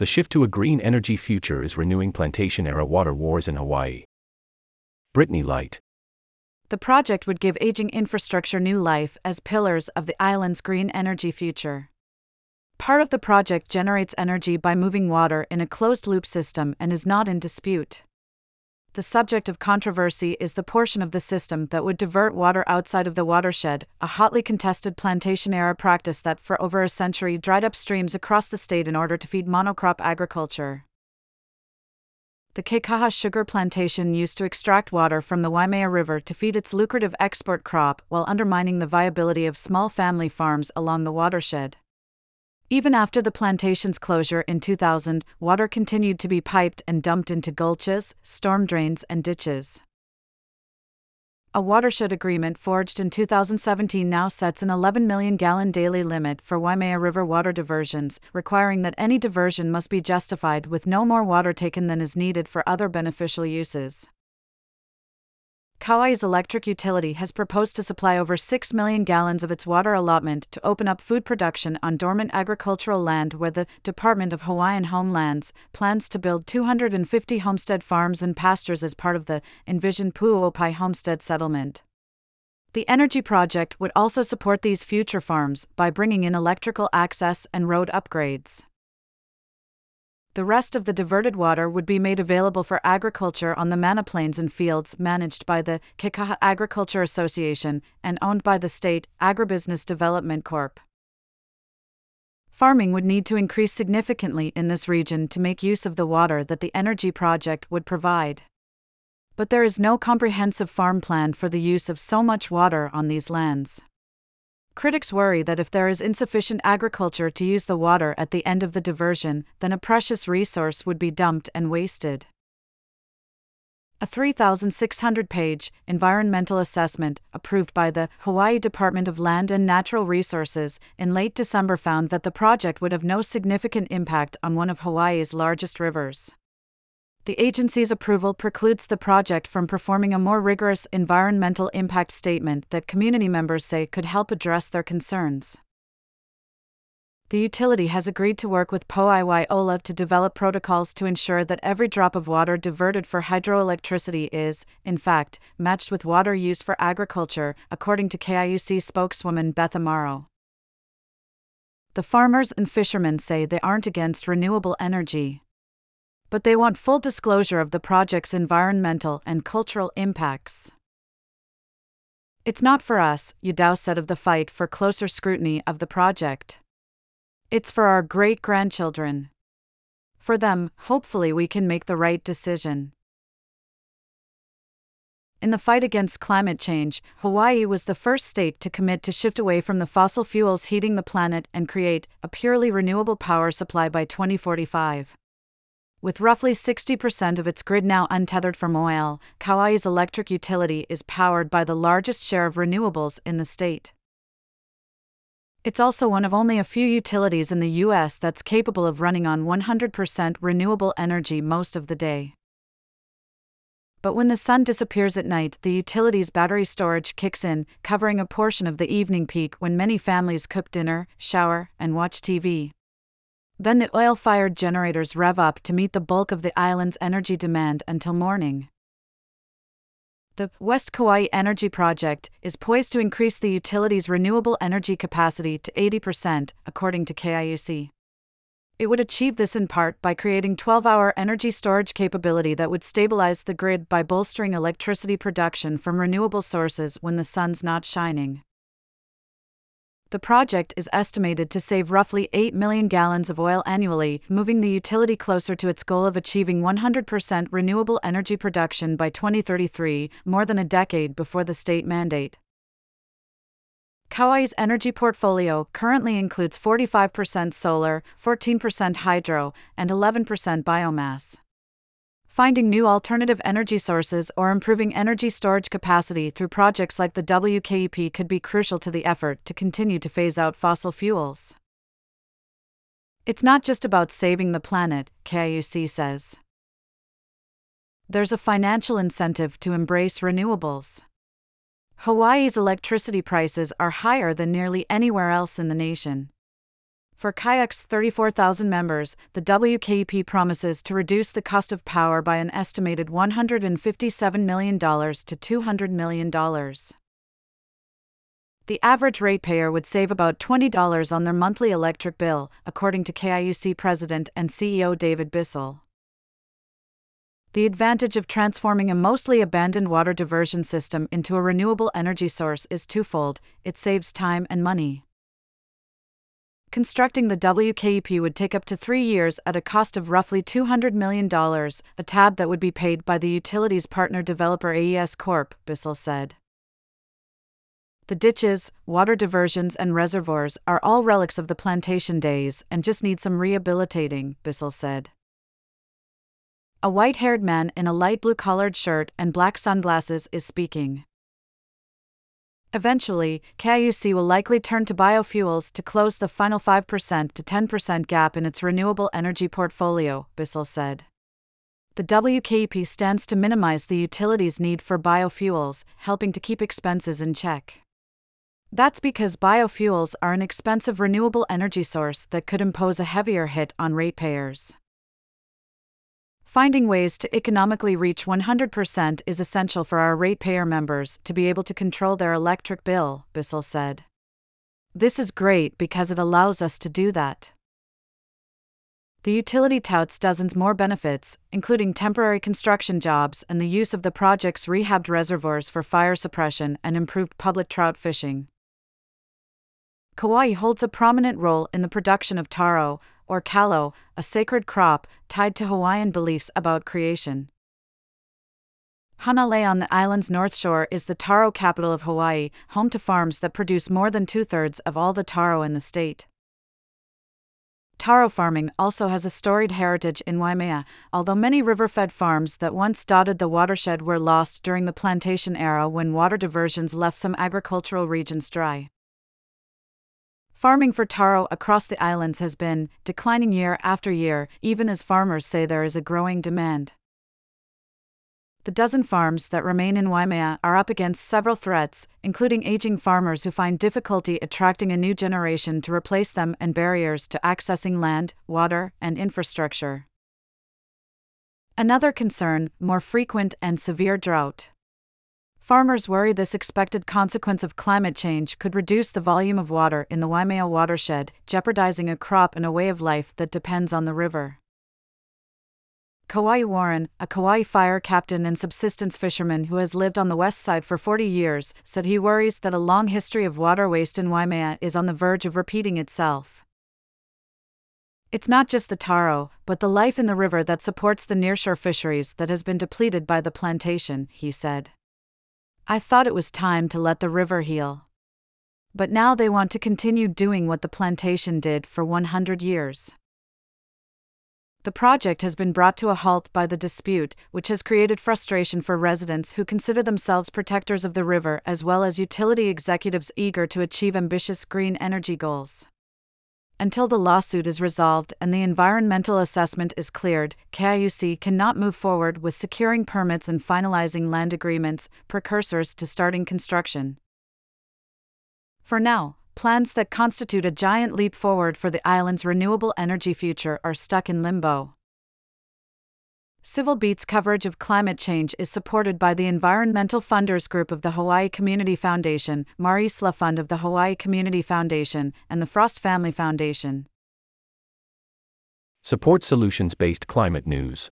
The shift to a green energy future is renewing plantation era water wars in Hawaii. Brittany Lyte. The project would give aging infrastructure new life as pillars of the island's green energy future. Part of the project generates energy by moving water in a closed loop system and is not in dispute. The subject of controversy is the portion of the system that would divert water outside of the watershed, a hotly contested plantation era practice that for over a century dried up streams across the state in order to feed monocrop agriculture. The Kekaha sugar plantation used to extract water from the Waimea River to feed its lucrative export crop while undermining the viability of small family farms along the watershed. Even after the plantation's closure in 2000, water continued to be piped and dumped into gulches, storm drains, and ditches. A watershed agreement forged in 2017 now sets an 11 million gallon daily limit for Waimea River water diversions, requiring that any diversion must be justified with no more water taken than is needed for other beneficial uses. Kauai's electric utility has proposed to supply over 6 million gallons of its water allotment to open up food production on dormant agricultural land where the Department of Hawaiian Homelands plans to build 250 homestead farms and pastures as part of the envisioned Pu'uopai homestead settlement. The energy project would also support these future farms by bringing in electrical access and road upgrades. The rest of the diverted water would be made available for agriculture on the Mana Plains and fields managed by the Kekaha Agriculture Association and owned by the state Agribusiness Development Corp. Farming would need to increase significantly in this region to make use of the water that the energy project would provide. But there is no comprehensive farm plan for the use of so much water on these lands. Critics worry that if there is insufficient agriculture to use the water at the end of the diversion, then a precious resource would be dumped and wasted. A 3,600 page environmental assessment approved by the Hawaii Department of Land and Natural Resources in late December found that the project would have no significant impact on one of Hawaii's largest rivers the agency's approval precludes the project from performing a more rigorous environmental impact statement that community members say could help address their concerns. The utility has agreed to work with Po'ai Wai Ola to develop protocols to ensure that every drop of water diverted for hydroelectricity is, in fact, matched with water used for agriculture, according to KIUC spokeswoman Beth Amaro. The farmers and fishermen say they aren't against renewable energy but they want full disclosure of the project's environmental and cultural impacts. It's not for us, Yudao said of the fight for closer scrutiny of the project. It's for our great grandchildren. For them, hopefully, we can make the right decision. In the fight against climate change, Hawaii was the first state to commit to shift away from the fossil fuels heating the planet and create a purely renewable power supply by 2045. With roughly 60% of its grid now untethered from oil, Kauai's electric utility is powered by the largest share of renewables in the state. It's also one of only a few utilities in the U.S. that's capable of running on 100% renewable energy most of the day. But when the sun disappears at night, the utility's battery storage kicks in, covering a portion of the evening peak when many families cook dinner, shower, and watch TV. Then the oil fired generators rev up to meet the bulk of the island's energy demand until morning. The West Kauai Energy Project is poised to increase the utility's renewable energy capacity to 80%, according to KIUC. It would achieve this in part by creating 12 hour energy storage capability that would stabilize the grid by bolstering electricity production from renewable sources when the sun's not shining. The project is estimated to save roughly 8 million gallons of oil annually, moving the utility closer to its goal of achieving 100% renewable energy production by 2033, more than a decade before the state mandate. Kauai's energy portfolio currently includes 45% solar, 14% hydro, and 11% biomass. Finding new alternative energy sources or improving energy storage capacity through projects like the WKEP could be crucial to the effort to continue to phase out fossil fuels. It's not just about saving the planet, KIUC says. There's a financial incentive to embrace renewables. Hawaii's electricity prices are higher than nearly anywhere else in the nation. For Kayak's 34,000 members, the WKEP promises to reduce the cost of power by an estimated $157 million to $200 million. The average ratepayer would save about $20 on their monthly electric bill, according to KIUC President and CEO David Bissell. The advantage of transforming a mostly abandoned water diversion system into a renewable energy source is twofold it saves time and money. Constructing the WKEP would take up to three years at a cost of roughly $200 million, a tab that would be paid by the utilities partner developer AES Corp, Bissell said. The ditches, water diversions, and reservoirs are all relics of the plantation days and just need some rehabilitating, Bissell said. A white haired man in a light blue collared shirt and black sunglasses is speaking. Eventually, KIUC will likely turn to biofuels to close the final 5% to 10% gap in its renewable energy portfolio, Bissell said. The WKEP stands to minimize the utility's need for biofuels, helping to keep expenses in check. That's because biofuels are an expensive renewable energy source that could impose a heavier hit on ratepayers. Finding ways to economically reach 100% is essential for our ratepayer members to be able to control their electric bill, Bissell said. This is great because it allows us to do that. The utility touts dozens more benefits, including temporary construction jobs and the use of the project's rehabbed reservoirs for fire suppression and improved public trout fishing. Kauai holds a prominent role in the production of taro, or kalo, a sacred crop tied to Hawaiian beliefs about creation. Hanalei on the island's north shore is the taro capital of Hawaii, home to farms that produce more than two thirds of all the taro in the state. Taro farming also has a storied heritage in Waimea, although many river fed farms that once dotted the watershed were lost during the plantation era when water diversions left some agricultural regions dry. Farming for taro across the islands has been declining year after year, even as farmers say there is a growing demand. The dozen farms that remain in Waimea are up against several threats, including aging farmers who find difficulty attracting a new generation to replace them and barriers to accessing land, water, and infrastructure. Another concern more frequent and severe drought. Farmers worry this expected consequence of climate change could reduce the volume of water in the Waimea watershed, jeopardizing a crop and a way of life that depends on the river. Kawai Warren, a Kauai fire captain and subsistence fisherman who has lived on the west side for 40 years, said he worries that a long history of water waste in Waimea is on the verge of repeating itself. It's not just the taro, but the life in the river that supports the nearshore fisheries that has been depleted by the plantation, he said. I thought it was time to let the river heal. But now they want to continue doing what the plantation did for 100 years. The project has been brought to a halt by the dispute, which has created frustration for residents who consider themselves protectors of the river as well as utility executives eager to achieve ambitious green energy goals. Until the lawsuit is resolved and the environmental assessment is cleared, KIUC cannot move forward with securing permits and finalizing land agreements, precursors to starting construction. For now, plans that constitute a giant leap forward for the island's renewable energy future are stuck in limbo. Civil Beat's coverage of climate change is supported by the Environmental Funders Group of the Hawaii Community Foundation, Marisla Fund of the Hawaii Community Foundation, and the Frost Family Foundation. Support solutions based climate news.